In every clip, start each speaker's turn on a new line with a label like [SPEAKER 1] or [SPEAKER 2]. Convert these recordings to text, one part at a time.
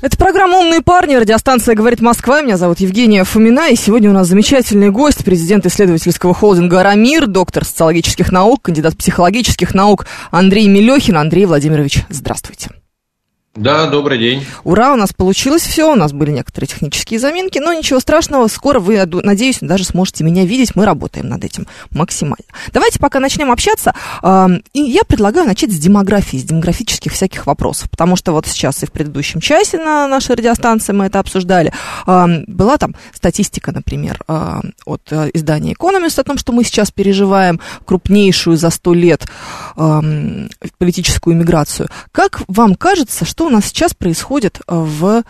[SPEAKER 1] Это программа «Умные парни», радиостанция «Говорит Москва». Меня зовут Евгения Фомина, и сегодня у нас замечательный гость, президент исследовательского холдинга «Арамир», доктор социологических наук, кандидат психологических наук Андрей Мелехин. Андрей Владимирович, здравствуйте.
[SPEAKER 2] Да, добрый день.
[SPEAKER 1] Ура, у нас получилось все, у нас были некоторые технические заминки, но ничего страшного, скоро вы, надеюсь, даже сможете меня видеть, мы работаем над этим максимально. Давайте пока начнем общаться, и я предлагаю начать с демографии, с демографических всяких вопросов, потому что вот сейчас и в предыдущем часе на нашей радиостанции мы это обсуждали, была там статистика, например, от э, издания Economist о том, что мы сейчас переживаем крупнейшую за сто лет политическую миграцию. Как вам кажется, что у нас сейчас происходит э, в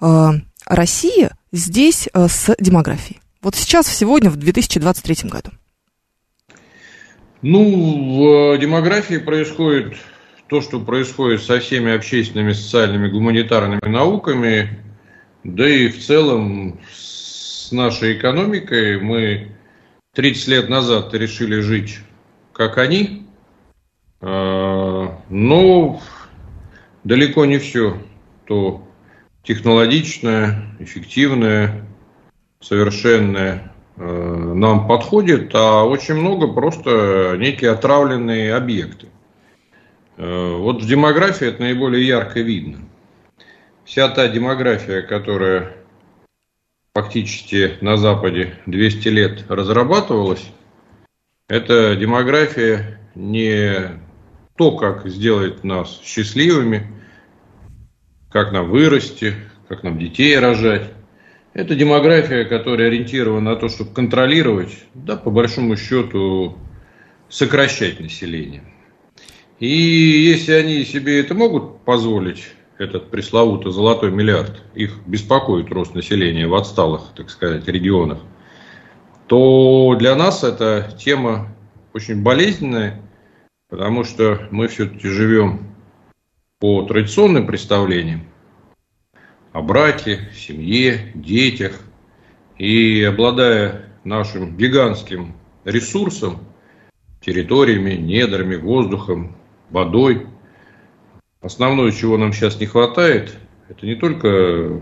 [SPEAKER 1] э, России здесь э, с демографией? Вот сейчас, сегодня, в 2023 году.
[SPEAKER 2] Ну, в демографии происходит то, что происходит со всеми общественными, социальными, гуманитарными науками, да и в целом с нашей экономикой. Мы 30 лет назад решили жить как они, но далеко не все то технологичное, эффективное, совершенное э, нам подходит, а очень много просто некие отравленные объекты. Э, вот в демографии это наиболее ярко видно. Вся та демография, которая фактически на Западе 200 лет разрабатывалась, это демография не то, как сделать нас счастливыми, как нам вырасти, как нам детей рожать. Это демография, которая ориентирована на то, чтобы контролировать, да, по большому счету, сокращать население. И если они себе это могут позволить, этот пресловутый золотой миллиард, их беспокоит рост населения в отсталых, так сказать, регионах, то для нас эта тема очень болезненная, потому что мы все-таки живем по традиционным представлениям о браке, семье, детях. И обладая нашим гигантским ресурсом, территориями, недрами, воздухом, водой, основное, чего нам сейчас не хватает, это не только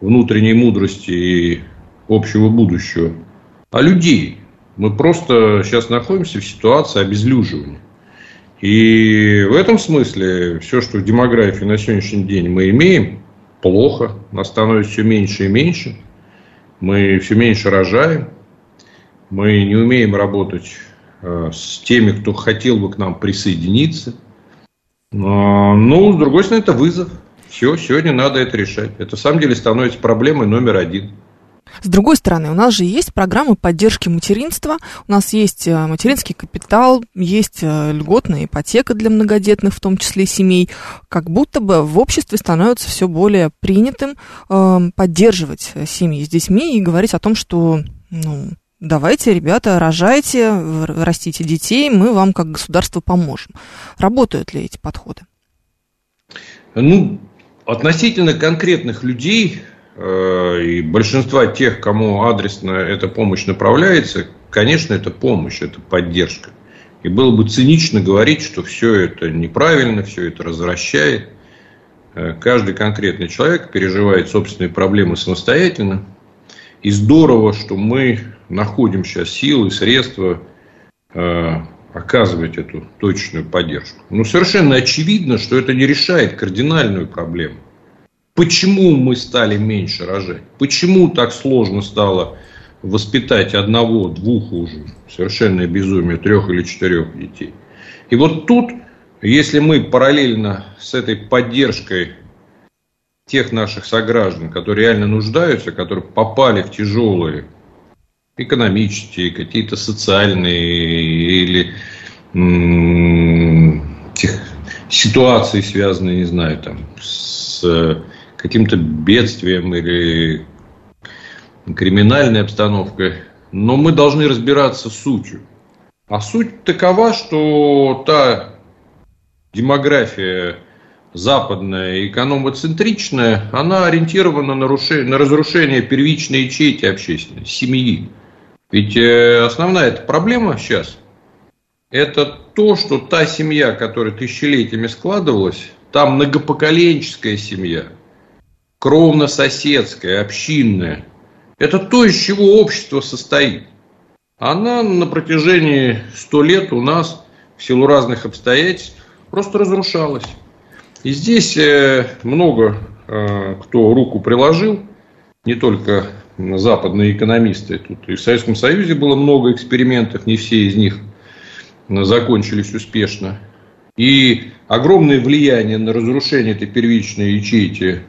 [SPEAKER 2] внутренней мудрости и общего будущего, а людей. Мы просто сейчас находимся в ситуации обезлюживания. И в этом смысле все, что в демографии на сегодняшний день мы имеем, плохо. Нас становится все меньше и меньше. Мы все меньше рожаем. Мы не умеем работать э, с теми, кто хотел бы к нам присоединиться. Но, ну, с другой стороны, это вызов. Все, сегодня надо это решать. Это, на самом деле, становится проблемой номер один.
[SPEAKER 1] С другой стороны, у нас же есть программы поддержки материнства, у нас есть э, материнский капитал, есть э, льготная ипотека для многодетных, в том числе семей. Как будто бы в обществе становится все более принятым э, поддерживать семьи с детьми и говорить о том, что ну, давайте, ребята, рожайте, растите детей, мы вам как государство поможем. Работают ли эти подходы?
[SPEAKER 2] Ну, относительно конкретных людей и большинства тех, кому адресно эта помощь направляется, конечно, это помощь, это поддержка. И было бы цинично говорить, что все это неправильно, все это развращает. Э, каждый конкретный человек переживает собственные проблемы самостоятельно. И здорово, что мы находим сейчас силы, средства э, оказывать эту точную поддержку. Но совершенно очевидно, что это не решает кардинальную проблему. Почему мы стали меньше рожать? Почему так сложно стало воспитать одного, двух уже, совершенное безумие, трех или четырех детей? И вот тут, если мы параллельно с этой поддержкой тех наших сограждан, которые реально нуждаются, которые попали в тяжелые экономические, какие-то социальные или тех, ситуации, связанные, не знаю, там, с каким-то бедствием или криминальной обстановкой. Но мы должны разбираться с сутью. А суть такова, что та демография западная, экономоцентричная, она ориентирована на, на разрушение первичной ячейки общественной, семьи. Ведь э, основная эта проблема сейчас – это то, что та семья, которая тысячелетиями складывалась, там многопоколенческая семья, кровно-соседская, общинная. Это то, из чего общество состоит. Она на протяжении сто лет у нас в силу разных обстоятельств просто разрушалась. И здесь э, много э, кто руку приложил, не только западные экономисты. Тут и в Советском Союзе было много экспериментов, не все из них закончились успешно. И огромное влияние на разрушение этой первичной ячейки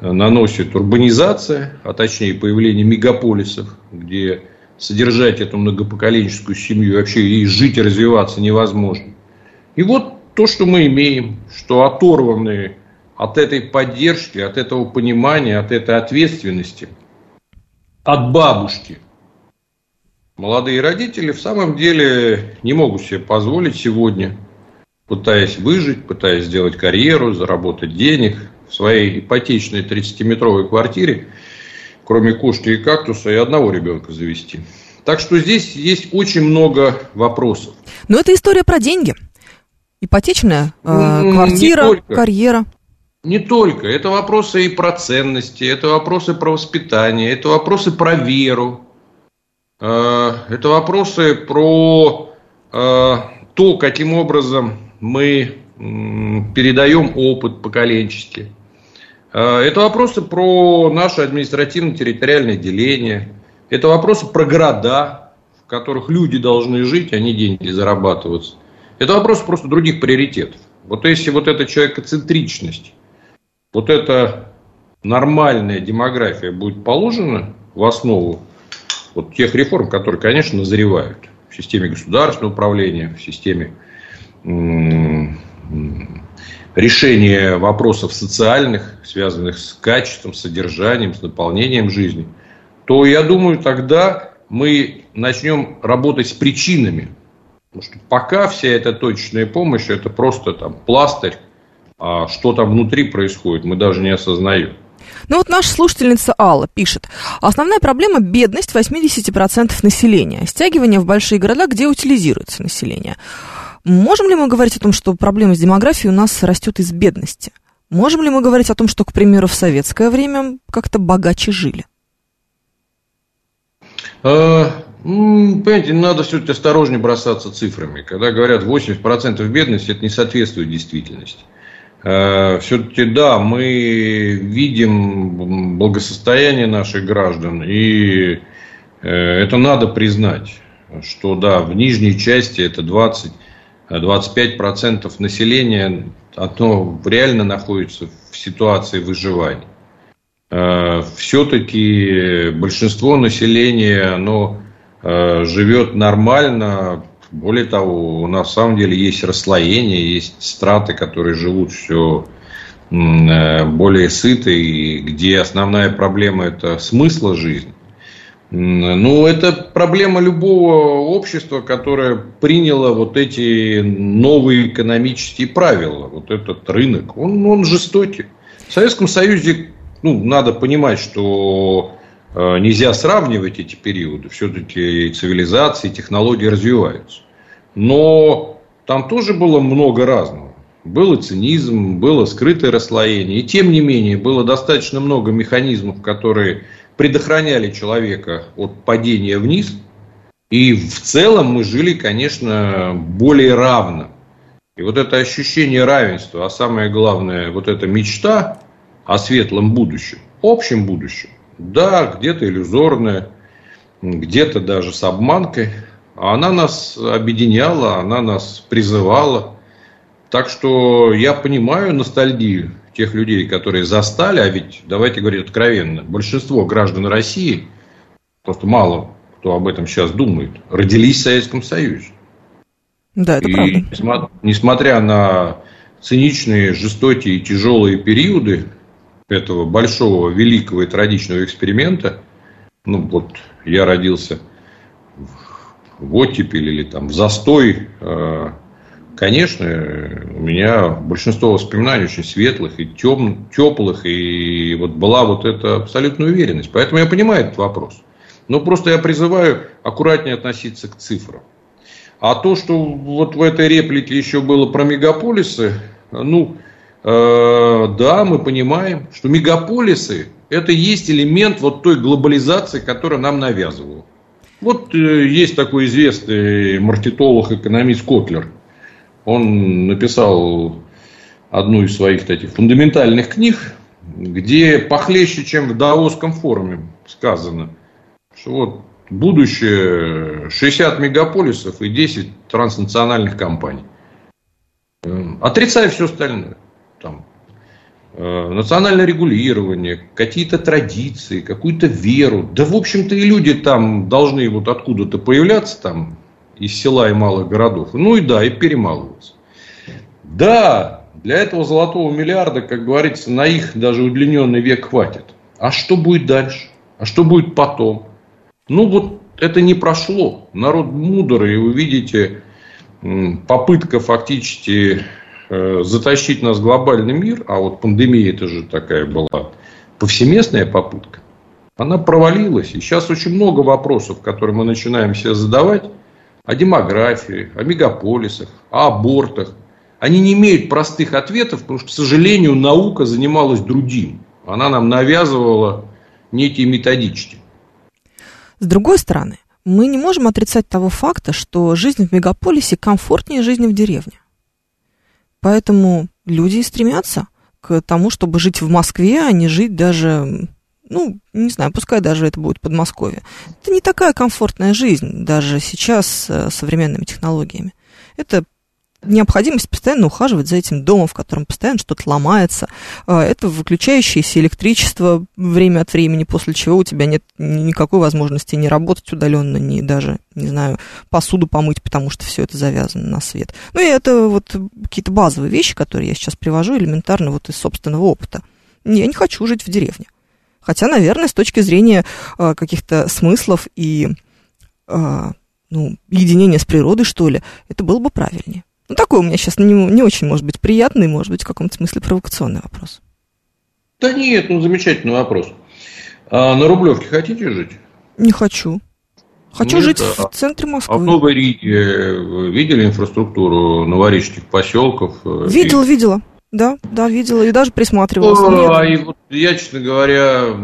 [SPEAKER 2] наносит урбанизация, а точнее появление мегаполисов, где содержать эту многопоколенческую семью вообще и жить и развиваться невозможно. И вот то, что мы имеем, что оторванные от этой поддержки, от этого понимания, от этой ответственности, от бабушки, молодые родители в самом деле не могут себе позволить сегодня, пытаясь выжить, пытаясь сделать карьеру, заработать денег в своей ипотечной 30-метровой квартире, кроме кошки и кактуса, и одного ребенка завести. Так что здесь есть очень много вопросов.
[SPEAKER 1] Но это история про деньги – Ипотечная э, квартира, не карьера.
[SPEAKER 2] Не только. Это вопросы и про ценности, это вопросы про воспитание, это вопросы про веру, э, это вопросы про э, то, каким образом мы передаем опыт поколенчески. Э, это вопросы про наше административно-территориальное деление. Это вопросы про города, в которых люди должны жить, а не деньги зарабатываться. Это вопрос просто других приоритетов. Вот если вот эта человекоцентричность, вот эта нормальная демография будет положена в основу вот тех реформ, которые, конечно, назревают в системе государственного управления, в системе решения вопросов социальных, связанных с качеством, содержанием, с наполнением жизни, то я думаю, тогда мы начнем работать с причинами Потому что пока вся эта точечная помощь, это просто там пластырь, а что там внутри происходит, мы даже не осознаем.
[SPEAKER 1] Ну вот наша слушательница Алла пишет. Основная проблема – бедность 80% населения. Стягивание в большие города, где утилизируется население. Можем ли мы говорить о том, что проблема с демографией у нас растет из бедности? Можем ли мы говорить о том, что, к примеру, в советское время как-то богаче жили?
[SPEAKER 2] А, Понимаете, надо все-таки осторожнее бросаться цифрами. Когда говорят 80% бедности, это не соответствует действительности. Э, все-таки, да, мы видим благосостояние наших граждан, и э, это надо признать, что, да, в нижней части это 20 25% населения, оно реально находится в ситуации выживания. Э, все-таки большинство населения, оно Э, живет нормально. Более того, у нас на самом деле есть расслоение, есть страты, которые живут все э, более сыты, где основная проблема это смысла жизни. Ну, это проблема любого общества, которое приняло вот эти новые экономические правила, вот этот рынок, он, он жестокий. В Советском Союзе, ну, надо понимать, что Э, нельзя сравнивать эти периоды. Все-таки цивилизации, технологии развиваются. Но там тоже было много разного. Был и цинизм, было скрытое расслоение. И тем не менее, было достаточно много механизмов, которые предохраняли человека от падения вниз. И в целом мы жили, конечно, более равно. И вот это ощущение равенства, а самое главное, вот эта мечта о светлом будущем, общем будущем, да, где-то иллюзорная, где-то даже с обманкой. Она нас объединяла, она нас призывала. Так что я понимаю ностальгию тех людей, которые застали, а ведь, давайте говорить откровенно, большинство граждан России, просто мало кто об этом сейчас думает, родились в Советском Союзе.
[SPEAKER 1] Да, это и правда.
[SPEAKER 2] Несмотря на циничные, жестокие и тяжелые периоды этого большого, великого и трагичного эксперимента, ну вот я родился в оттепель или там в застой, э, конечно, у меня большинство воспоминаний очень светлых и тем, теплых, и вот была вот эта абсолютная уверенность. Поэтому я понимаю этот вопрос. Но просто я призываю аккуратнее относиться к цифрам. А то, что вот в этой реплике еще было про мегаполисы, ну, э, да, мы понимаем, что мегаполисы – это есть элемент вот той глобализации, которую нам навязывают. Вот э, есть такой известный маркетолог, экономист Котлер. Он написал одну из своих таких фундаментальных книг, где похлеще, чем в Даосском форуме сказано, что вот будущее 60 мегаполисов и 10 транснациональных компаний. Эм, отрицая все остальное. Там, э, национальное регулирование, какие-то традиции, какую-то веру. Да, в общем-то, и люди там должны вот откуда-то появляться там из села и малых городов. Ну и да, и перемалываться. Да, для этого золотого миллиарда, как говорится, на их даже удлиненный век хватит. А что будет дальше? А что будет потом? Ну вот это не прошло. Народ мудрый, и вы видите, попытка фактически э, затащить нас в глобальный мир, а вот пандемия это же такая была повсеместная попытка, она провалилась. И сейчас очень много вопросов, которые мы начинаем себе задавать, о демографии, о мегаполисах, о абортах. Они не имеют простых ответов, потому что, к сожалению, наука занималась другим. Она нам навязывала некие методички.
[SPEAKER 1] С другой стороны, мы не можем отрицать того факта, что жизнь в мегаполисе комфортнее жизни в деревне. Поэтому люди стремятся к тому, чтобы жить в Москве, а не жить даже, ну, не знаю, пускай даже это будет Подмосковье. Это не такая комфортная жизнь, даже сейчас с э, современными технологиями. Это необходимость постоянно ухаживать за этим домом, в котором постоянно что-то ломается. А, это выключающееся электричество время от времени, после чего у тебя нет никакой возможности не работать удаленно, ни даже, не знаю, посуду помыть, потому что все это завязано на свет. Ну и это вот какие-то базовые вещи, которые я сейчас привожу элементарно вот из собственного опыта. Я не хочу жить в деревне. Хотя, наверное, с точки зрения э, каких-то смыслов и э, ну, единения с природой, что ли, это было бы правильнее. Ну, такой у меня сейчас не, не очень, может быть, приятный, может быть, в каком-то смысле провокационный вопрос.
[SPEAKER 2] Да нет, ну, замечательный вопрос. А на Рублевке хотите жить?
[SPEAKER 1] Не хочу. Хочу ну, жить это... в центре Москвы. А
[SPEAKER 2] в Новой Риге видели инфраструктуру новорижских поселков?
[SPEAKER 1] Э, видела, и... видела. Да, да, видела и даже присматривалась.
[SPEAKER 2] О, и вот я, честно говоря,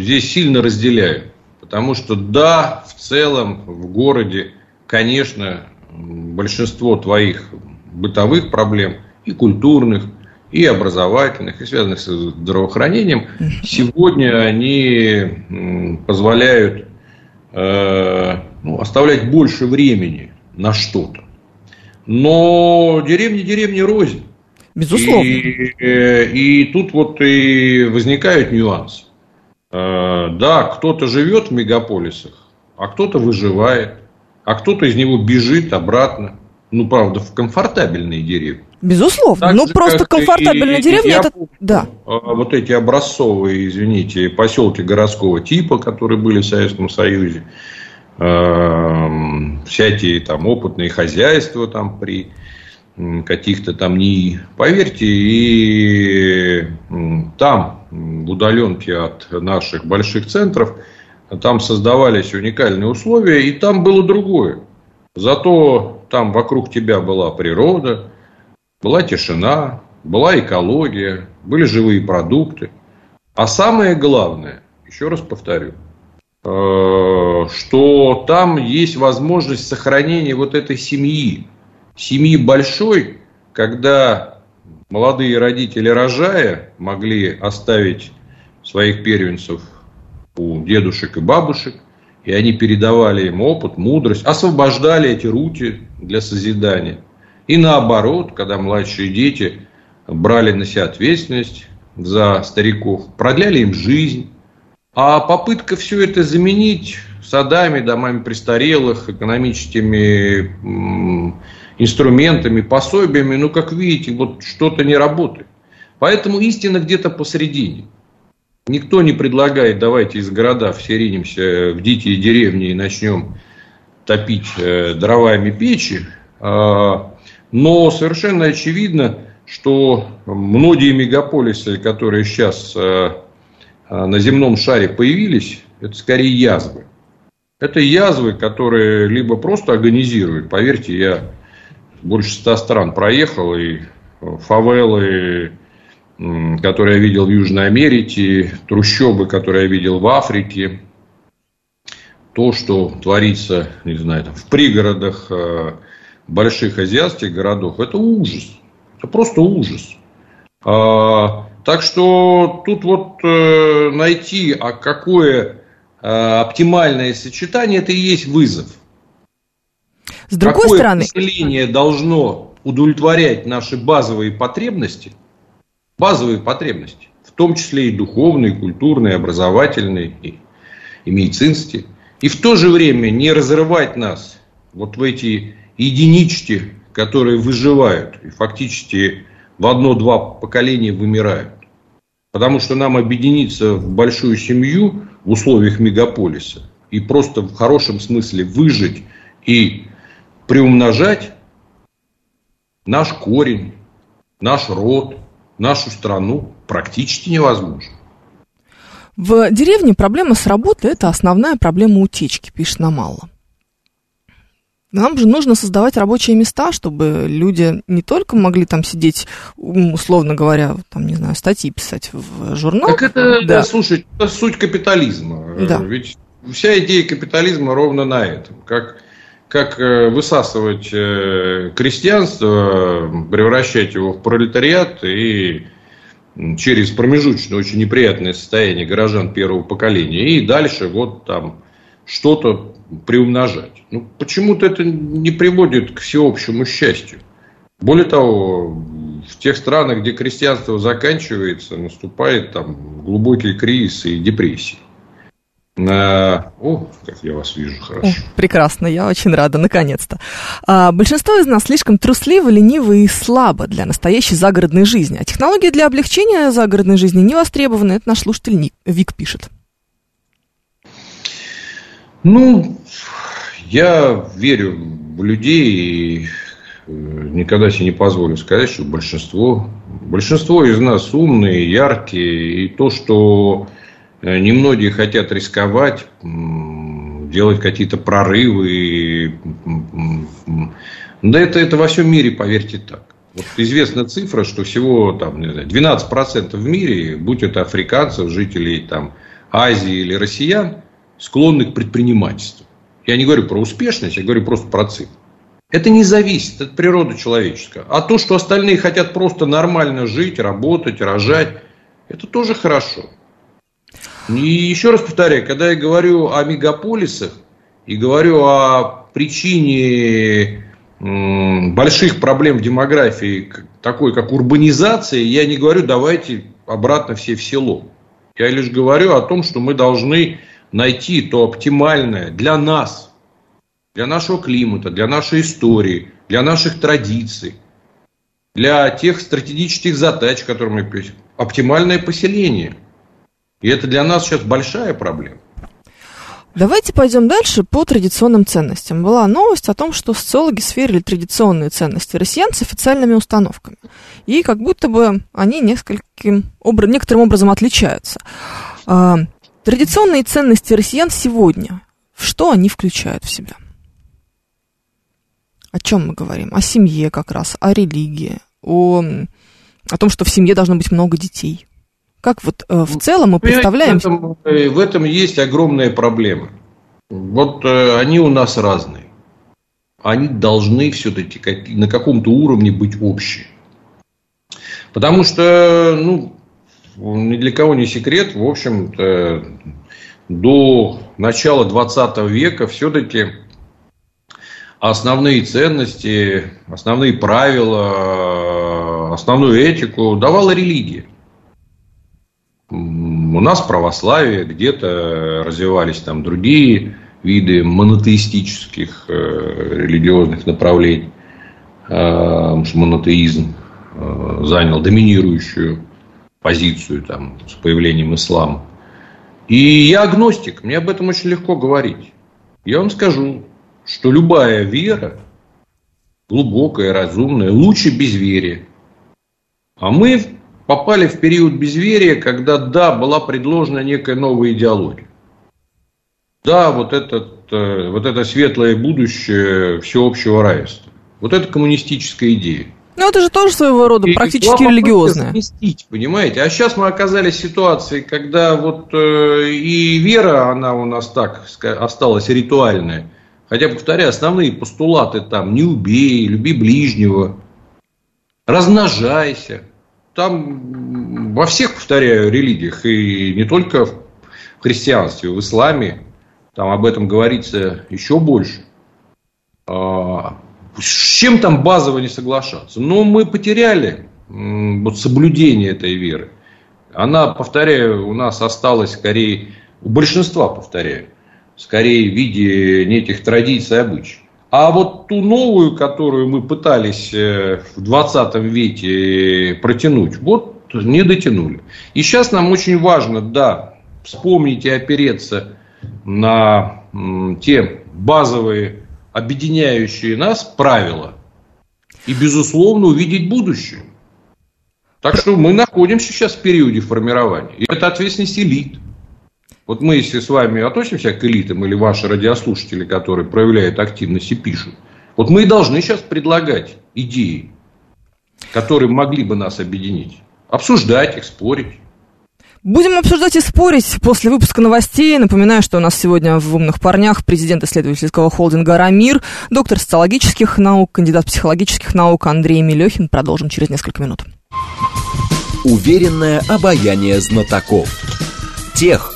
[SPEAKER 2] здесь сильно разделяю. Потому что да, в целом в городе, конечно, большинство твоих бытовых проблем, и культурных, и образовательных, и связанных с здравоохранением, сегодня они позволяют э, ну, оставлять больше времени на что-то. Но деревни деревни рознь.
[SPEAKER 1] Безусловно.
[SPEAKER 2] И, э, и тут вот и возникают нюансы. Э, да, кто-то живет в мегаполисах, а кто-то выживает а кто-то из него бежит обратно. Ну, правда, в комфортабельные деревни.
[SPEAKER 1] Безусловно. Так ну, просто комфортабельная деревня это.
[SPEAKER 2] Помню, да. А, вот эти образцовые, извините, поселки городского типа, которые были в Советском Союзе, всякие там опытные хозяйства там при каких-то там НИИ. Поверьте, и там, в удаленке от наших больших центров, там создавались уникальные условия, и там было другое. Зато там вокруг тебя была природа, была тишина, была экология, были живые продукты. А самое главное, еще раз повторю, э, что там есть возможность сохранения вот этой семьи. Семьи большой, когда молодые родители рожая могли оставить своих первенцев у дедушек и бабушек, и они передавали им опыт, мудрость, освобождали эти руки для созидания. И наоборот, когда младшие дети брали на себя ответственность за стариков, продляли им жизнь. А попытка все это заменить садами, домами престарелых, экономическими инструментами, пособиями, ну, как видите, вот что-то не работает. Поэтому истина где-то посередине. Никто не предлагает, давайте из города все ринемся в дикие деревни и начнем топить э, дровами печи. А, но совершенно очевидно, что многие мегаполисы, которые сейчас э, э, на земном шаре появились, это скорее язвы. Это язвы, которые либо просто агонизируют. Поверьте, я больше ста стран проехал, и фавелы, которые я видел в Южной Америке, трущобы, которые я видел в Африке, то, что творится, не знаю, там, в пригородах э, больших азиатских городов, это ужас. Это просто ужас. А, так что тут вот э, найти, а какое э, оптимальное сочетание, это и есть вызов.
[SPEAKER 1] С другой
[SPEAKER 2] какое
[SPEAKER 1] стороны...
[SPEAKER 2] население должно удовлетворять наши базовые потребности, базовые потребности, в том числе и духовные, и культурные, и образовательные, и, и медицинские, и в то же время не разрывать нас вот в эти единички, которые выживают и фактически в одно-два поколения вымирают. Потому что нам объединиться в большую семью в условиях мегаполиса и просто в хорошем смысле выжить и приумножать наш корень, наш род, нашу страну практически невозможно.
[SPEAKER 1] В деревне проблема с работой – это основная проблема утечки, пишет Намалла. Нам же нужно создавать рабочие места, чтобы люди не только могли там сидеть, условно говоря, там, не знаю, статьи писать в журнал.
[SPEAKER 2] Так это, да. слушай, это суть капитализма. Да. Ведь вся идея капитализма ровно на этом. Как, как э, высасывать э, крестьянство, превращать его в пролетариат и через промежуточное очень неприятное состояние горожан первого поколения и дальше вот там что-то приумножать. Ну, почему-то это не приводит к всеобщему счастью. Более того, в тех странах, где крестьянство заканчивается, наступает там глубокий кризис и депрессия. На... О, как я вас вижу хорошо. О,
[SPEAKER 1] прекрасно, я очень рада, наконец-то. А, большинство из нас слишком трусливо, лениво и слабо для настоящей загородной жизни. А технологии для облегчения загородной жизни не востребованы. Это наш слушатель Вик пишет.
[SPEAKER 2] Ну, я верю в людей и э, никогда себе не позволю сказать, что большинство, большинство из нас умные, яркие, и то, что немногие хотят рисковать, делать какие-то прорывы, да это, это во всем мире, поверьте, так. Вот известна цифра, что всего там, не знаю, 12% в мире, будь это африканцев, жителей там, Азии или россиян, склонны к предпринимательству. Я не говорю про успешность, я говорю просто про цифры. Это не зависит от природы человеческой. А то, что остальные хотят просто нормально жить, работать, рожать, это тоже хорошо. И еще раз повторяю, когда я говорю о мегаполисах и говорю о причине больших проблем демографии, такой как урбанизация, я не говорю, давайте обратно все в село. Я лишь говорю о том, что мы должны найти то оптимальное для нас, для нашего климата, для нашей истории, для наших традиций, для тех стратегических задач, которые мы оптимальное поселение. И это для нас сейчас большая проблема.
[SPEAKER 1] Давайте пойдем дальше по традиционным ценностям. Была новость о том, что социологи сверили традиционные ценности россиян с официальными установками. И как будто бы они нескольким, некоторым образом отличаются. А, Традиционные ценности россиян сегодня, что они включают в себя? О чем мы говорим? О семье как раз, о религии, о, о том, что в семье должно быть много детей. Как вот э, в целом мы представляем... В
[SPEAKER 2] этом, э, в этом есть огромная проблема. Вот э, они у нас разные. Они должны все-таки как, на каком-то уровне быть общие. Потому что, ну, ни для кого не секрет, в общем-то, до начала 20 века все-таки основные ценности, основные правила, основную этику давала религия. У нас православие, где-то развивались там другие виды монотеистических э, религиозных направлений. Э, монотеизм э, занял доминирующую позицию там, с появлением ислама. И я агностик, мне об этом очень легко говорить. Я вам скажу, что любая вера, глубокая, разумная, лучше безверия. А мы попали в период безверия, когда, да, была предложена некая новая идеология. Да, вот, этот, э, вот это светлое будущее всеобщего равенства. Вот это коммунистическая идея.
[SPEAKER 1] Ну, это же тоже своего рода и практически религиозное.
[SPEAKER 2] Заместить, понимаете? А сейчас мы оказались в ситуации, когда вот э, и вера, она у нас так осталась ритуальная. Хотя, повторяю, основные постулаты там не убей, люби ближнего, размножайся. Там во всех, повторяю, религиях, и не только в христианстве, в исламе, там об этом говорится еще больше. А, с чем там базово не соглашаться? Но мы потеряли вот соблюдение этой веры. Она, повторяю, у нас осталась скорее, у большинства, повторяю, скорее в виде неких традиций и обычаев. А вот ту новую, которую мы пытались э, в 20 веке протянуть, вот не дотянули. И сейчас нам очень важно, да, вспомнить и опереться на те базовые объединяющие нас правила и, безусловно, увидеть будущее. Так что мы находимся сейчас в периоде формирования. И это ответственность элит. Вот мы, если с вами относимся к элитам или ваши радиослушатели, которые проявляют активность и пишут, вот мы и должны сейчас предлагать идеи, которые могли бы нас объединить. Обсуждать их, спорить.
[SPEAKER 1] Будем обсуждать и спорить после выпуска новостей. Напоминаю, что у нас сегодня в «Умных парнях» президент исследовательского холдинга «Рамир», доктор социологических наук, кандидат психологических наук Андрей Мелехин. Продолжим через несколько минут.
[SPEAKER 3] Уверенное обаяние знатоков. Тех,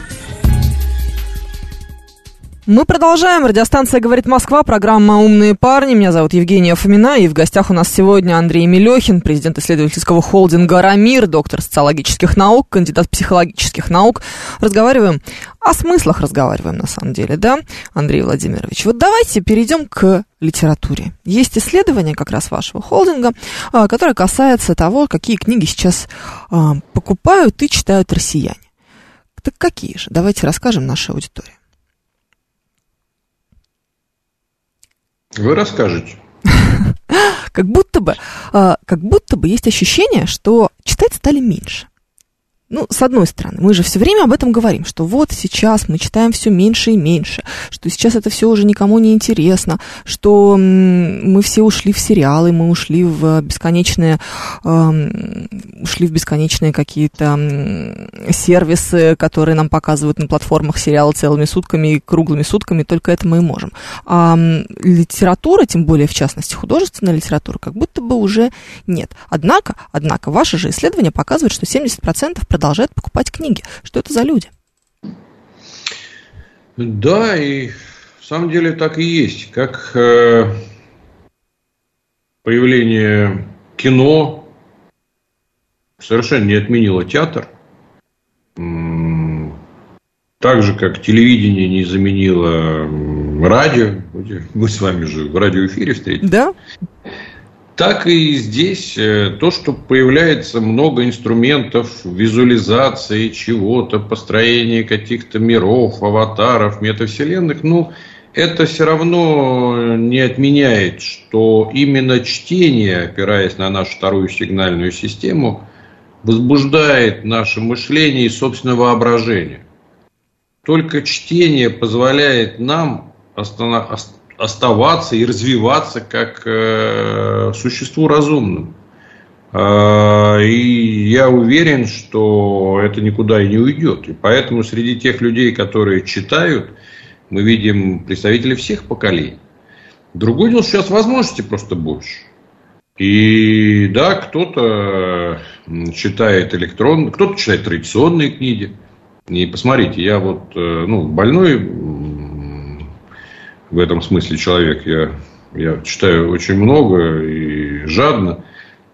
[SPEAKER 1] Мы продолжаем. Радиостанция «Говорит Москва», программа «Умные парни». Меня зовут Евгения Фомина, и в гостях у нас сегодня Андрей Мелехин, президент исследовательского холдинга «Рамир», доктор социологических наук, кандидат психологических наук. Разговариваем о смыслах, разговариваем на самом деле, да, Андрей Владимирович? Вот давайте перейдем к литературе. Есть исследование как раз вашего холдинга, а, которое касается того, какие книги сейчас а, покупают и читают россияне. Так какие же? Давайте расскажем нашей аудитории.
[SPEAKER 2] Вы расскажете.
[SPEAKER 1] Как будто бы, а, как будто бы есть ощущение, что читать стали меньше. Ну, с одной стороны, мы же все время об этом говорим, что вот сейчас мы читаем все меньше и меньше, что сейчас это все уже никому не интересно, что мы все ушли в сериалы, мы ушли в бесконечные, э, ушли в бесконечные какие-то сервисы, которые нам показывают на платформах сериалы целыми сутками и круглыми сутками, только это мы и можем. А литература, тем более в частности художественная литература, как будто бы уже нет. Однако, однако, ваше же исследование показывает, что 70% продолжают покупать книги. Что это за люди?
[SPEAKER 2] Да, и в самом деле так и есть. Как э, появление кино совершенно не отменило театр. Так же, как телевидение не заменило радио. Мы с вами же в радиоэфире встретились.
[SPEAKER 1] Да
[SPEAKER 2] так и здесь э, то, что появляется много инструментов визуализации чего-то, построения каких-то миров, аватаров, метавселенных, ну, это все равно не отменяет, что именно чтение, опираясь на нашу вторую сигнальную систему, возбуждает наше мышление и собственное воображение. Только чтение позволяет нам остановиться оставаться и развиваться как э, существу разумному. Э, и я уверен, что это никуда и не уйдет. И поэтому среди тех людей, которые читают, мы видим представителей всех поколений. Другой дело, что сейчас возможностей просто больше. И да, кто-то читает электронные, кто-то читает традиционные книги. И посмотрите, я вот э, ну, больной в этом смысле человек. Я, я читаю очень много и жадно.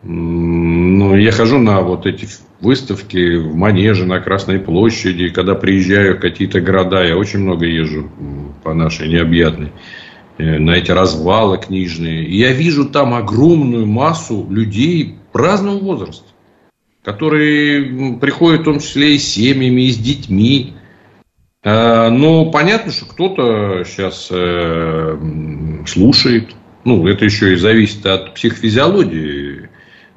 [SPEAKER 2] Ну, я хожу на вот эти выставки в Манеже, на Красной площади. Когда приезжаю в какие-то города, я очень много езжу по нашей необъятной, э, на эти развалы книжные. И я вижу там огромную массу людей разного возраста, которые приходят в том числе и с семьями, и с детьми. А, но понятно, что кто-то сейчас э, слушает. Ну, это еще и зависит от психофизиологии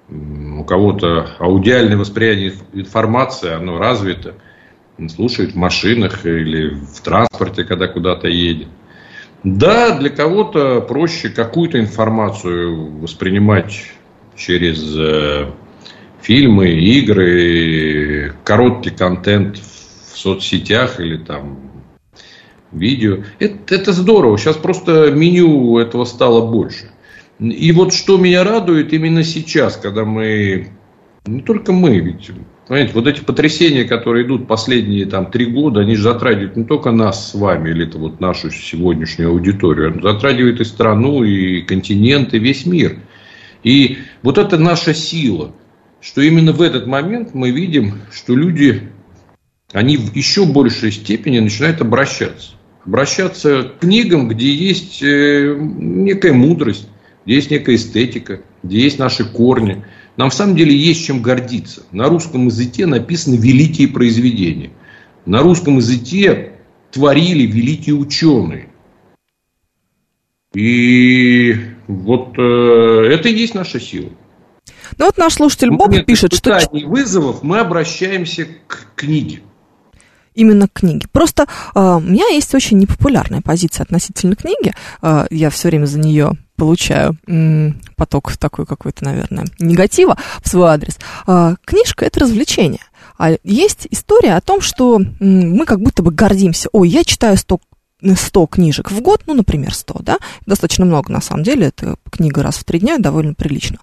[SPEAKER 2] у кого-то аудиальное восприятие информации, оно развито, слушает в машинах или в транспорте, когда куда-то едет. Да, для кого-то проще какую-то информацию воспринимать через э, фильмы, игры, короткий контент в соцсетях или там видео. Это, это здорово. Сейчас просто меню этого стало больше. И вот что меня радует именно сейчас, когда мы, не только мы, ведь, понимаете, вот эти потрясения, которые идут последние там три года, они же затрагивают не только нас с вами, или это вот нашу сегодняшнюю аудиторию, они затрагивают и страну, и континент, и весь мир. И вот это наша сила, что именно в этот момент мы видим, что люди, они в еще большей степени начинают обращаться. Обращаться к книгам, где есть э, некая мудрость, где есть некая эстетика, где есть наши корни. Нам в самом деле есть чем гордиться. На русском языке написаны великие произведения. На русском языке творили великие ученые. И вот э, это и есть наша сила.
[SPEAKER 1] Ну вот наш слушатель Боб пишет, что...
[SPEAKER 2] вызовов мы обращаемся к книге
[SPEAKER 1] именно к книге. Просто э, у меня есть очень непопулярная позиция относительно книги. Э, я все время за нее получаю м, поток такой какой-то, наверное, негатива в свой адрес. Э, книжка это развлечение. А есть история о том, что м, мы как будто бы гордимся. Ой, я читаю 100 100 книжек в год, ну, например, 100, да, достаточно много, на самом деле, это книга раз в три дня, довольно прилично.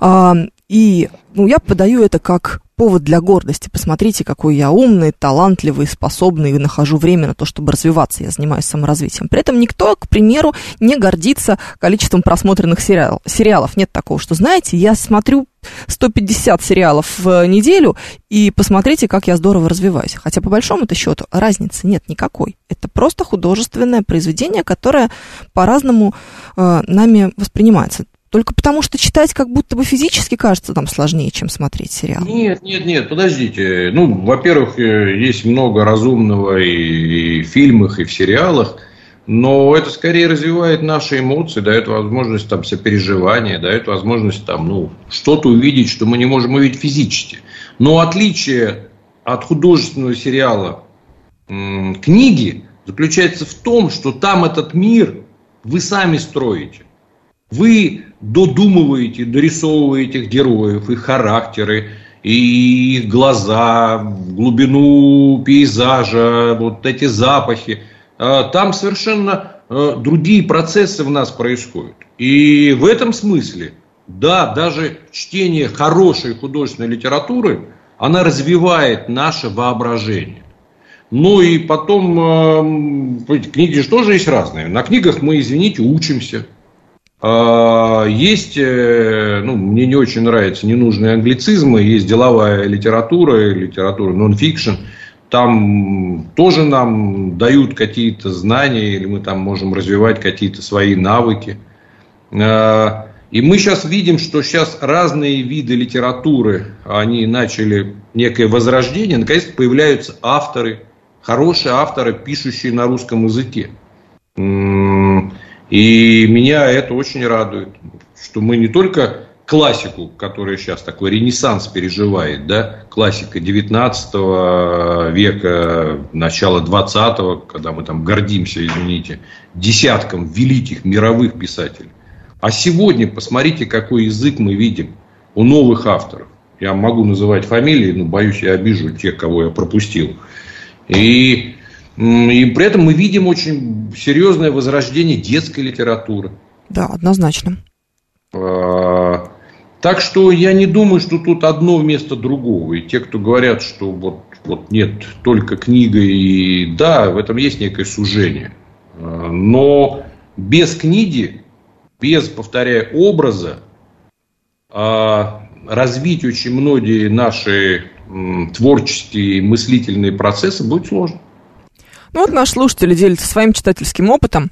[SPEAKER 1] А, и ну, я подаю это как повод для гордости. Посмотрите, какой я умный, талантливый, способный, и нахожу время на то, чтобы развиваться. Я занимаюсь саморазвитием. При этом никто, к примеру, не гордится количеством просмотренных сериал, сериалов. Нет такого, что, знаете, я смотрю 150 сериалов в неделю, и посмотрите, как я здорово развиваюсь. Хотя, по большому-то счету, разницы нет никакой. Это просто художественное произведение, которое по-разному э, нами воспринимается. Только потому, что читать как будто бы физически кажется там сложнее, чем смотреть сериал.
[SPEAKER 2] Нет, нет, нет, подождите. Ну, во-первых, э, есть много разумного и, и в фильмах, и в сериалах. Но это скорее развивает наши эмоции, дает возможность там сопереживания, дает возможность там, ну, что-то увидеть, что мы не можем увидеть физически. Но отличие от художественного сериала книги заключается в том, что там этот мир вы сами строите. Вы додумываете, дорисовываете их героев, их характеры, и их глаза, глубину пейзажа, вот эти запахи. А, там совершенно а, другие процессы в нас происходят. И в этом смысле, да, даже чтение хорошей художественной литературы, она развивает наше воображение. Ну и потом, э, книги же тоже есть разные. На книгах мы, извините, учимся. А, есть, э, ну, мне не очень нравятся ненужные англицизмы, есть деловая литература, литература нон-фикшн. Там тоже нам дают какие-то знания, или мы там можем развивать какие-то свои навыки. А, и мы сейчас видим, что сейчас разные виды литературы, они начали некое возрождение, наконец появляются авторы, хорошие авторы, пишущие на русском языке. И меня это очень радует, что мы не только классику, которая сейчас такой ренессанс переживает, да, классика 19 века, начала 20 когда мы там гордимся, извините, десятком великих мировых писателей. А сегодня посмотрите, какой язык мы видим у новых авторов. Я могу называть фамилии, но боюсь, я обижу тех, кого я пропустил. И и при этом мы видим очень серьезное возрождение детской литературы.
[SPEAKER 1] Да, однозначно.
[SPEAKER 2] А, так что я не думаю, что тут одно вместо другого. И те, кто говорят, что вот, вот нет, только книга и да, в этом есть некое сужение. А, но без книги, без, повторяю, образа, а, развить очень многие наши творческие мыслительные процессы будет сложно.
[SPEAKER 1] Ну вот наш слушатель делится своим читательским опытом.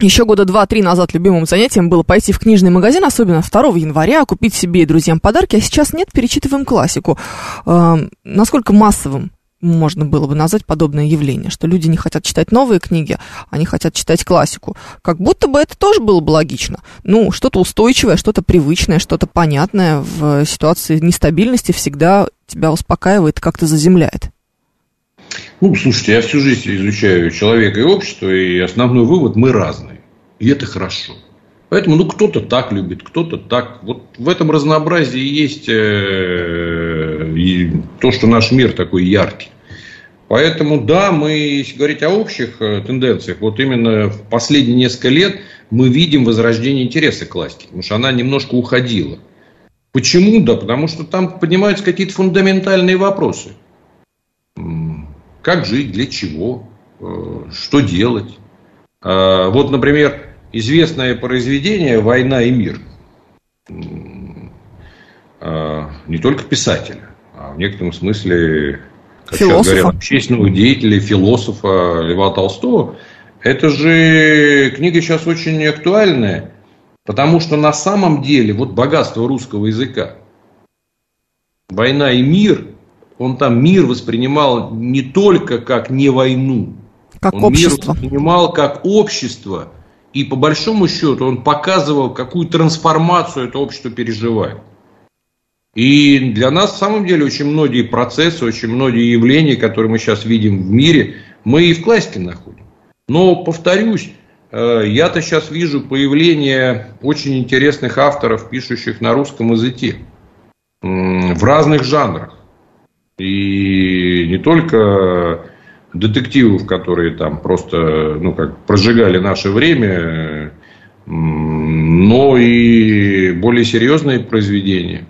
[SPEAKER 1] Еще года два-три назад любимым занятием было пойти в книжный магазин, особенно 2 января, купить себе и друзьям подарки, а сейчас нет, перечитываем классику. Э, насколько массовым можно было бы назвать подобное явление, что люди не хотят читать новые книги, они хотят читать классику. Как будто бы это тоже было бы логично. Ну, что-то устойчивое, что-то привычное, что-то понятное в ситуации нестабильности всегда тебя успокаивает как-то заземляет.
[SPEAKER 2] Ну, слушайте, я всю жизнь изучаю человека и общество, и основной вывод – мы разные. И это хорошо. Поэтому, ну, кто-то так любит, кто-то так. Вот в этом разнообразии есть э, и то, что наш мир такой яркий. Поэтому, да, мы, если говорить о общих э, тенденциях, вот именно в последние несколько лет мы видим возрождение интереса к классике, потому что она немножко уходила. Почему? Да, потому что там поднимаются какие-то фундаментальные вопросы. Как жить, для чего, э, что делать. А, вот, например, известное произведение «Война и мир». А, не только писателя, а в некотором смысле, как философа. сейчас говорят, общественного деятеля, философа Льва Толстого. Это же книга сейчас очень актуальная, потому что на самом деле вот богатство русского языка, «Война и мир» он там мир воспринимал не только как не войну,
[SPEAKER 1] как
[SPEAKER 2] он
[SPEAKER 1] общество.
[SPEAKER 2] мир воспринимал как общество, и по большому счету он показывал, какую трансформацию это общество переживает. И для нас, в самом деле, очень многие процессы, очень многие явления, которые мы сейчас видим в мире, мы и в классике находим. Но, повторюсь, э, я-то сейчас вижу появление очень интересных авторов, пишущих на русском языке, в разных жанрах. И не только детективов, которые там просто, ну, как прожигали наше время, но и более серьезные произведения.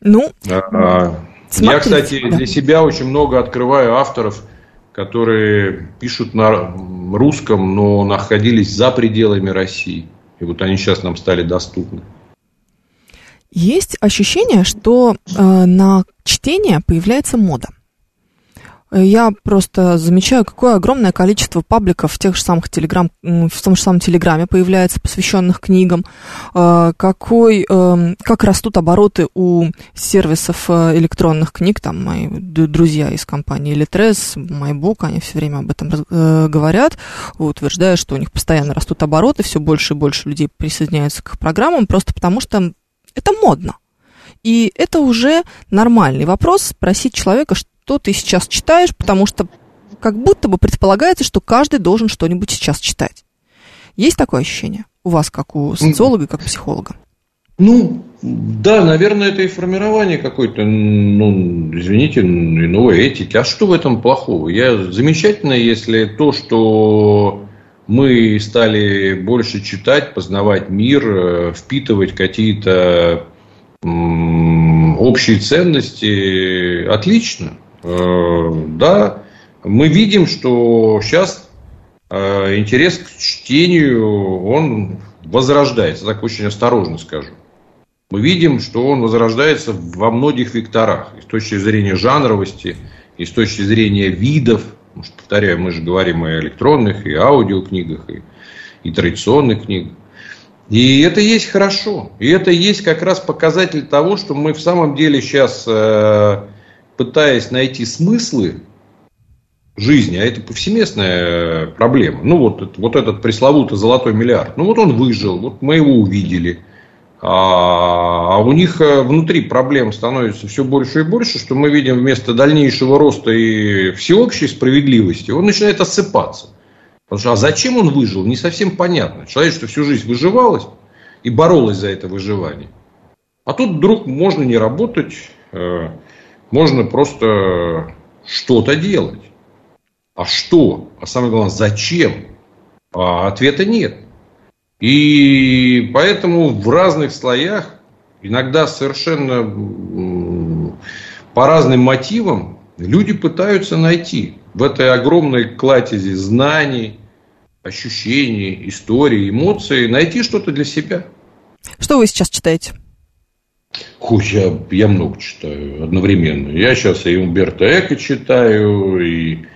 [SPEAKER 1] Ну,
[SPEAKER 2] а, я, кстати, да. для себя очень много открываю авторов, которые пишут на русском, но находились за пределами России. И вот они сейчас нам стали доступны.
[SPEAKER 1] Есть ощущение, что э, на чтение появляется мода. Я просто замечаю, какое огромное количество пабликов в тех же самых телеграм, в том же самом Телеграме появляется, посвященных книгам, э, какой, э, как растут обороты у сервисов э, электронных книг, там мои друзья из компании Litres, MyBook, они все время об этом говорят, утверждая, что у них постоянно растут обороты, все больше и больше людей присоединяются к программам, просто потому что это модно. И это уже нормальный вопрос спросить человека, что ты сейчас читаешь, потому что как будто бы предполагается, что каждый должен что-нибудь сейчас читать. Есть такое ощущение у вас, как у социолога, как психолога?
[SPEAKER 2] Ну, да, наверное, это и формирование какой-то, ну, извините, новой этики. А что в этом плохого? Я замечательно, если то, что мы стали больше читать, познавать мир, э, впитывать какие-то общие ценности. Отлично. Да, мы видим, что сейчас э, интерес к чтению, он возрождается, так очень осторожно скажу. Мы видим, что он возрождается во многих векторах. И с точки зрения жанровости, и с точки зрения видов – Потому что, повторяю, мы же говорим и о электронных, и аудиокнигах, и, и традиционных книгах. И это есть хорошо. И это есть как раз показатель того, что мы в самом деле сейчас, э, пытаясь найти смыслы жизни, а это повсеместная проблема. Ну, вот, вот этот пресловутый золотой миллиард. Ну, вот он выжил, вот мы его увидели – а, а у них э, внутри проблем становится все больше и больше, что мы видим вместо дальнейшего роста и всеобщей справедливости, он начинает осыпаться. Потому что а зачем он выжил, не совсем понятно. Человечество всю жизнь выживалось и боролось за это выживание. А тут вдруг можно не работать, э, можно просто что-то делать. А что? А самое главное, зачем? А ответа нет. И поэтому в разных слоях, иногда совершенно по разным мотивам, люди пытаются найти в этой огромной кладезе знаний, ощущений, истории, эмоций, найти что-то для себя.
[SPEAKER 1] Что вы сейчас читаете?
[SPEAKER 2] Хуй, я, я много читаю одновременно. Я сейчас и Умберто Эко читаю, и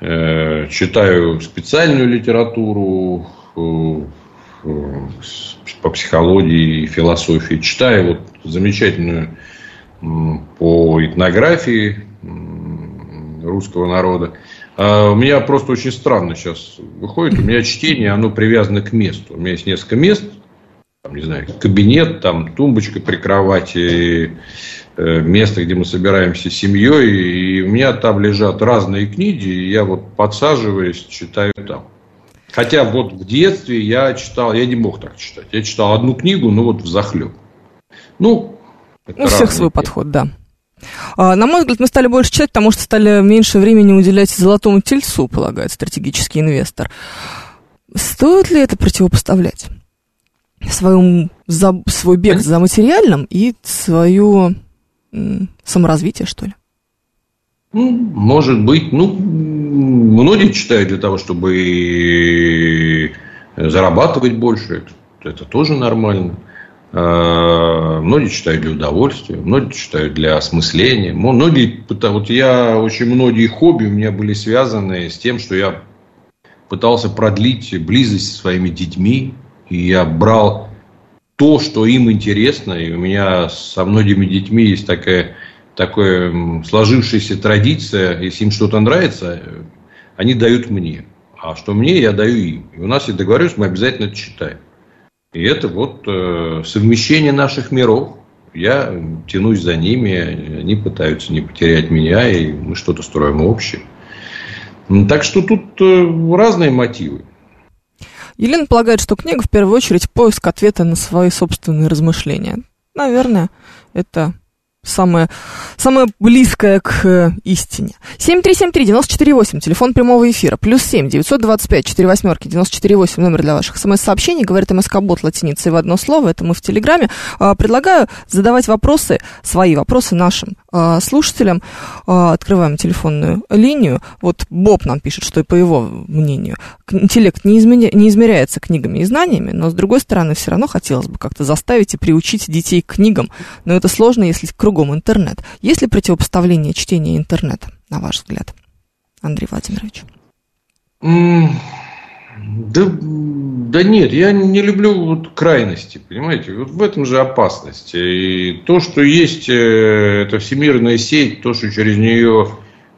[SPEAKER 2] э, читаю специальную литературу э, э, по психологии и философии. Читаю вот замечательную э, по этнографии э, русского народа. А у меня просто очень странно сейчас выходит. У меня чтение, оно привязано к месту. У меня есть несколько мест, там, не знаю, кабинет, там тумбочка при кровати, э, место, где мы собираемся с семьей, и у меня там лежат разные книги, и я вот подсаживаюсь, читаю там. Хотя вот в детстве я читал, я не мог так читать. Я читал одну книгу, ну вот в захлеб. Ну,
[SPEAKER 1] у всех свой подход, да. А, на мой взгляд, мы стали больше читать, потому что стали меньше времени уделять золотому тельцу, полагает стратегический инвестор. Стоит ли это противопоставлять? Свою, за, свой бег за материальным и свое саморазвитие, что ли?
[SPEAKER 2] Ну, может быть. Ну, многие читают для того, чтобы зарабатывать больше. Это, это тоже нормально. А, многие читают для удовольствия, многие читают для осмысления. Многие, вот я, очень многие хобби у меня были связаны с тем, что я пытался продлить близость со своими детьми. И я брал то, что им интересно. И у меня со многими детьми есть такая, такая сложившаяся традиция. Если им что-то нравится, они дают мне. А что мне, я даю им. И у нас есть договоренность, мы обязательно это читаем. И это вот э, совмещение наших миров. Я тянусь за ними, они пытаются не потерять меня, и мы что-то строим общее. Так что тут э, разные мотивы.
[SPEAKER 1] Елена полагает, что книга в первую очередь поиск ответа на свои собственные размышления. Наверное, это самое, самое близкое к э, истине. 7373948, телефон прямого эфира, плюс 7, 925, 4 восьмерки, 948, номер для ваших смс-сообщений, говорит МСК-бот латиницей в одно слово, это мы в Телеграме. А, предлагаю задавать вопросы, свои вопросы нашим а, слушателям. А, открываем телефонную линию. Вот Боб нам пишет, что и по его мнению, интеллект не, измеря... не измеряется книгами и знаниями, но с другой стороны, все равно хотелось бы как-то заставить и приучить детей к книгам. Но это сложно, если кругом интернет. Есть ли противопоставление чтения интернета, на ваш взгляд, Андрей Владимирович?
[SPEAKER 2] Да, да нет, я не люблю вот крайности, понимаете? Вот в этом же опасность. И то, что есть э, эта всемирная сеть, то, что через нее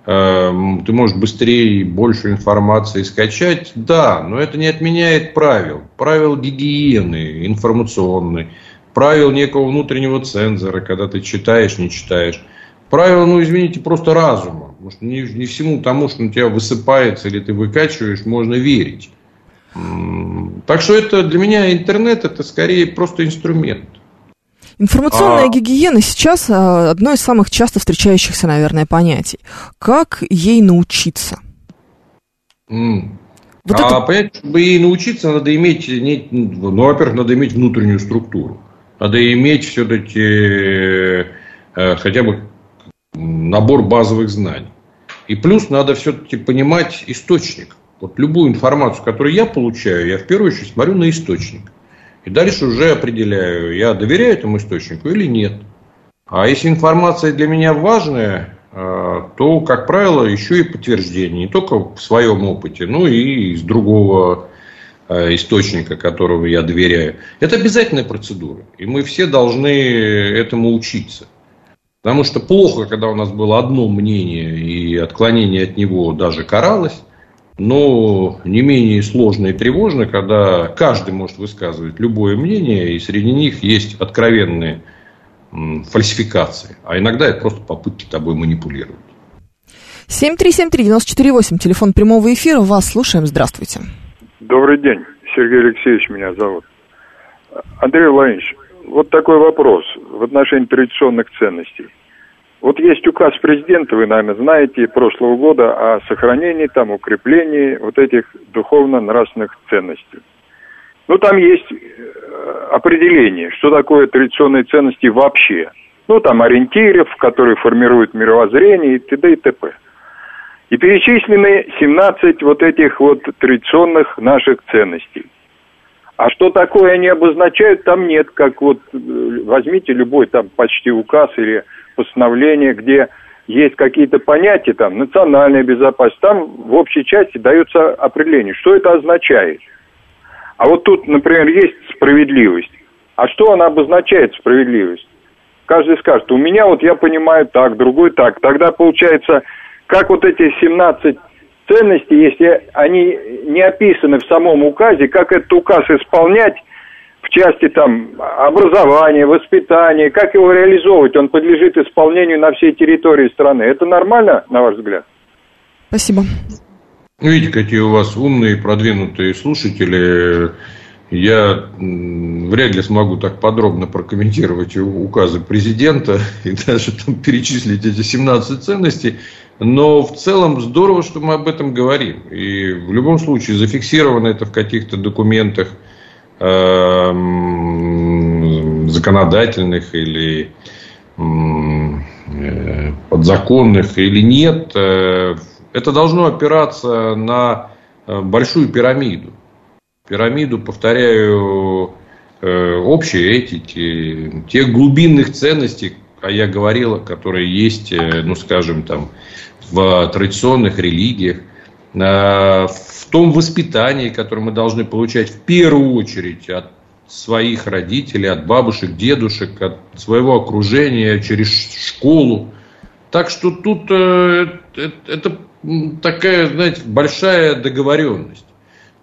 [SPEAKER 2] э, ты можешь быстрее и больше информации скачать, да, но это не отменяет правил. Правил гигиены информационной, правил некого внутреннего цензора, когда ты читаешь, не читаешь. Правила, ну, извините, просто разума. Потому что не, не всему тому, что на тебя высыпается или ты выкачиваешь, можно верить. Так что это для меня интернет это скорее просто инструмент.
[SPEAKER 1] Информационная а... гигиена сейчас а, одно из самых часто встречающихся, наверное, понятий. Как ей научиться?
[SPEAKER 2] Mm. Вот а это... понять, чтобы ей научиться, надо иметь, ну, во-первых, надо иметь внутреннюю структуру. Надо иметь все-таки э, хотя бы набор базовых знаний. И плюс надо все-таки понимать источник. Вот любую информацию, которую я получаю, я в первую очередь смотрю на источник. И дальше уже определяю, я доверяю этому источнику или нет. А если информация для меня важная, э, то, как правило, еще и подтверждение. Не только в своем опыте, но и из другого источника, которого я доверяю. Это обязательная процедура. И мы все должны этому учиться. Потому что плохо, когда у нас было одно мнение, и отклонение от него даже каралось но не менее сложно и тревожно, когда каждый может высказывать любое мнение, и среди них есть откровенные фальсификации. А иногда это просто попытки тобой манипулировать.
[SPEAKER 1] 7373948, телефон прямого эфира. Вас слушаем. Здравствуйте.
[SPEAKER 4] Добрый день. Сергей Алексеевич меня зовут. Андрей Владимирович, вот такой вопрос в отношении традиционных ценностей. Вот есть указ президента, вы, наверное, знаете, прошлого года о сохранении, там, укреплении вот этих духовно-нравственных ценностей. Ну, там есть э, определение, что такое традиционные ценности вообще. Ну, там ориентиров, которые формируют мировоззрение и т.д. и т.п. И перечислены 17 вот этих вот традиционных наших ценностей. А что такое они обозначают, там нет. Как вот э, возьмите любой там почти указ или постановление, где есть какие-то понятия, там, национальная безопасность, там в общей части дается определение, что это означает. А вот тут, например, есть справедливость. А что она обозначает, справедливость? Каждый скажет, у меня вот я понимаю так, другой так. Тогда получается, как вот эти 17 ценности, если они не описаны в самом указе, как этот указ исполнять в части там образования, воспитания, как его реализовывать, он подлежит исполнению на всей территории страны. Это нормально, на ваш взгляд?
[SPEAKER 1] Спасибо.
[SPEAKER 2] Ну, видите, какие у вас умные, продвинутые слушатели. Я вряд ли смогу так подробно прокомментировать указы президента и даже там перечислить эти 17 ценностей. Но в целом здорово, что мы об этом говорим. И в любом случае зафиксировано это в каких-то документах э, законодательных или э, подзаконных или нет. Э, это должно опираться на э, большую пирамиду. Пирамиду, повторяю, э, общей этики, тех глубинных ценностей, а я говорил, которые есть, э, ну, скажем, там, в традиционных религиях, в том воспитании, которое мы должны получать в первую очередь от своих родителей, от бабушек, дедушек, от своего окружения, через школу. Так что тут э, это такая, знаете, большая договоренность.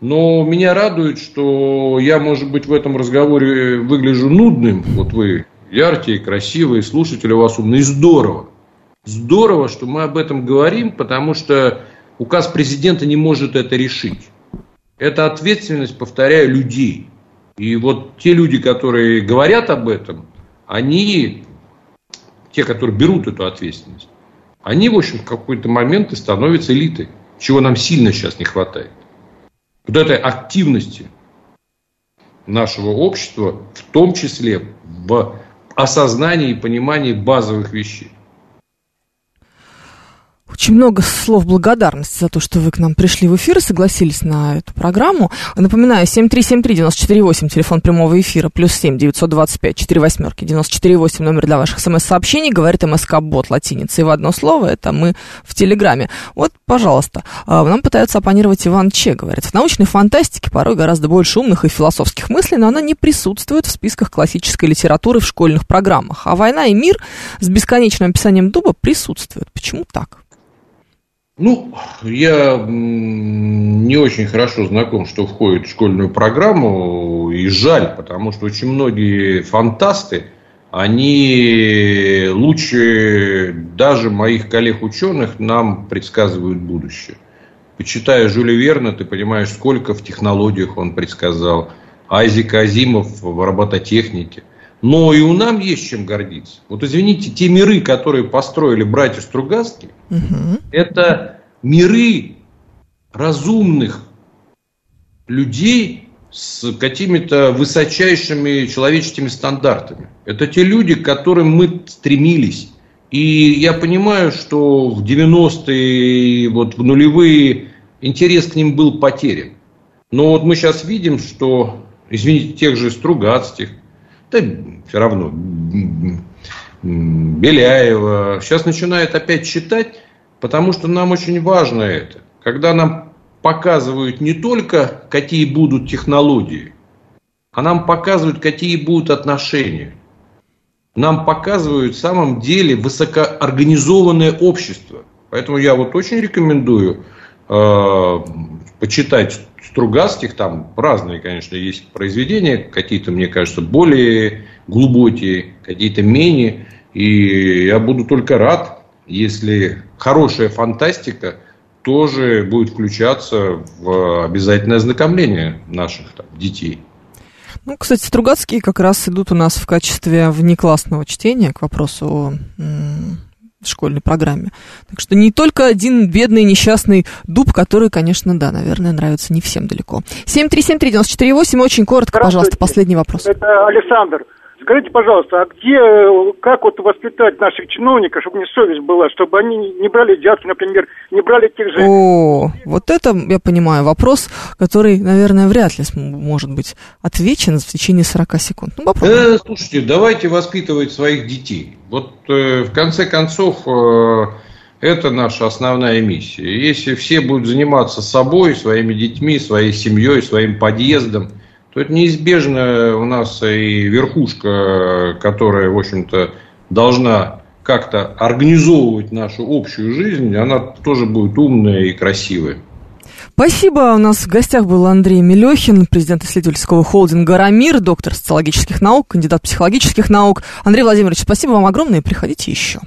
[SPEAKER 2] Но меня радует, что я, может быть, в этом разговоре выгляжу нудным. Вот вы яркие, красивые, слушатели у вас умные. Здорово. Здорово, что мы об этом говорим, потому что указ президента не может это решить. Это ответственность, повторяю, людей. И вот те люди, которые говорят об этом, они, те, которые берут эту ответственность, они, в общем, в какой-то момент и становятся элитой, чего нам сильно сейчас не хватает. Вот этой активности нашего общества, в том числе в осознании и понимании базовых вещей.
[SPEAKER 1] Очень много слов благодарности за то, что вы к нам пришли в эфир и согласились на эту программу. Напоминаю, 7373948, телефон прямого эфира, плюс 7 925 4 восьмерки 948, номер для ваших смс-сообщений, говорит МСК-бот латиницей в одно слово, это мы в Телеграме. Вот, пожалуйста, а, нам пытаются оппонировать Иван Че, говорит, в научной фантастике порой гораздо больше умных и философских мыслей, но она не присутствует в списках классической литературы в школьных программах. А «Война и мир» с бесконечным описанием дуба присутствует. Почему так?
[SPEAKER 2] Ну, я не очень хорошо знаком, что входит в школьную программу, и жаль, потому что очень многие фантасты, они лучше даже моих коллег-ученых нам предсказывают будущее. Почитая Жюля Верна, ты понимаешь, сколько в технологиях он предсказал. Айзек Азимов в робототехнике – но и у нам есть чем гордиться. Вот извините, те миры, которые построили братья Стругацкие, угу. это миры разумных людей с какими-то высочайшими человеческими стандартами. Это те люди, к которым мы стремились. И я понимаю, что в 90-е, вот в нулевые интерес к ним был потерян. Но вот мы сейчас видим, что, извините, тех же Стругацких, да все равно Беляева, сейчас начинает опять читать, потому что нам очень важно это. Когда нам показывают не только, какие будут технологии, а нам показывают, какие будут отношения. Нам показывают в самом деле высокоорганизованное общество. Поэтому я вот очень рекомендую э, почитать Стругацких, там разные, конечно, есть произведения, какие-то, мне кажется, более глубокие, какие-то менее. И я буду только рад, если хорошая фантастика тоже будет включаться в обязательное ознакомление наших там, детей.
[SPEAKER 1] Ну, кстати, Стругацкие как раз идут у нас в качестве внеклассного чтения к вопросу о школьной программе. Так что не только один бедный несчастный дуб, который, конечно, да, наверное, нравится не всем далеко. 7373948, очень коротко, пожалуйста, последний вопрос.
[SPEAKER 5] Это Александр. Скажите, пожалуйста, а где, как вот воспитать наших чиновников, чтобы не совесть была, чтобы они не брали взятки, например, не брали тех же...
[SPEAKER 1] О, вот это, я понимаю, вопрос, который, наверное, вряд ли может быть отвечен в течение 40 секунд. Ну,
[SPEAKER 2] попробуем. Э, слушайте, давайте воспитывать своих детей. Вот э, в конце концов... Э, это наша основная миссия. Если все будут заниматься собой, своими детьми, своей семьей, своим подъездом, то это неизбежно у нас и верхушка, которая, в общем-то, должна как-то организовывать нашу общую жизнь, она тоже будет умная и красивая.
[SPEAKER 1] Спасибо. У нас в гостях был Андрей Мелехин, президент исследовательского холдинга «Рамир», доктор социологических наук, кандидат психологических наук. Андрей Владимирович, спасибо вам огромное приходите еще.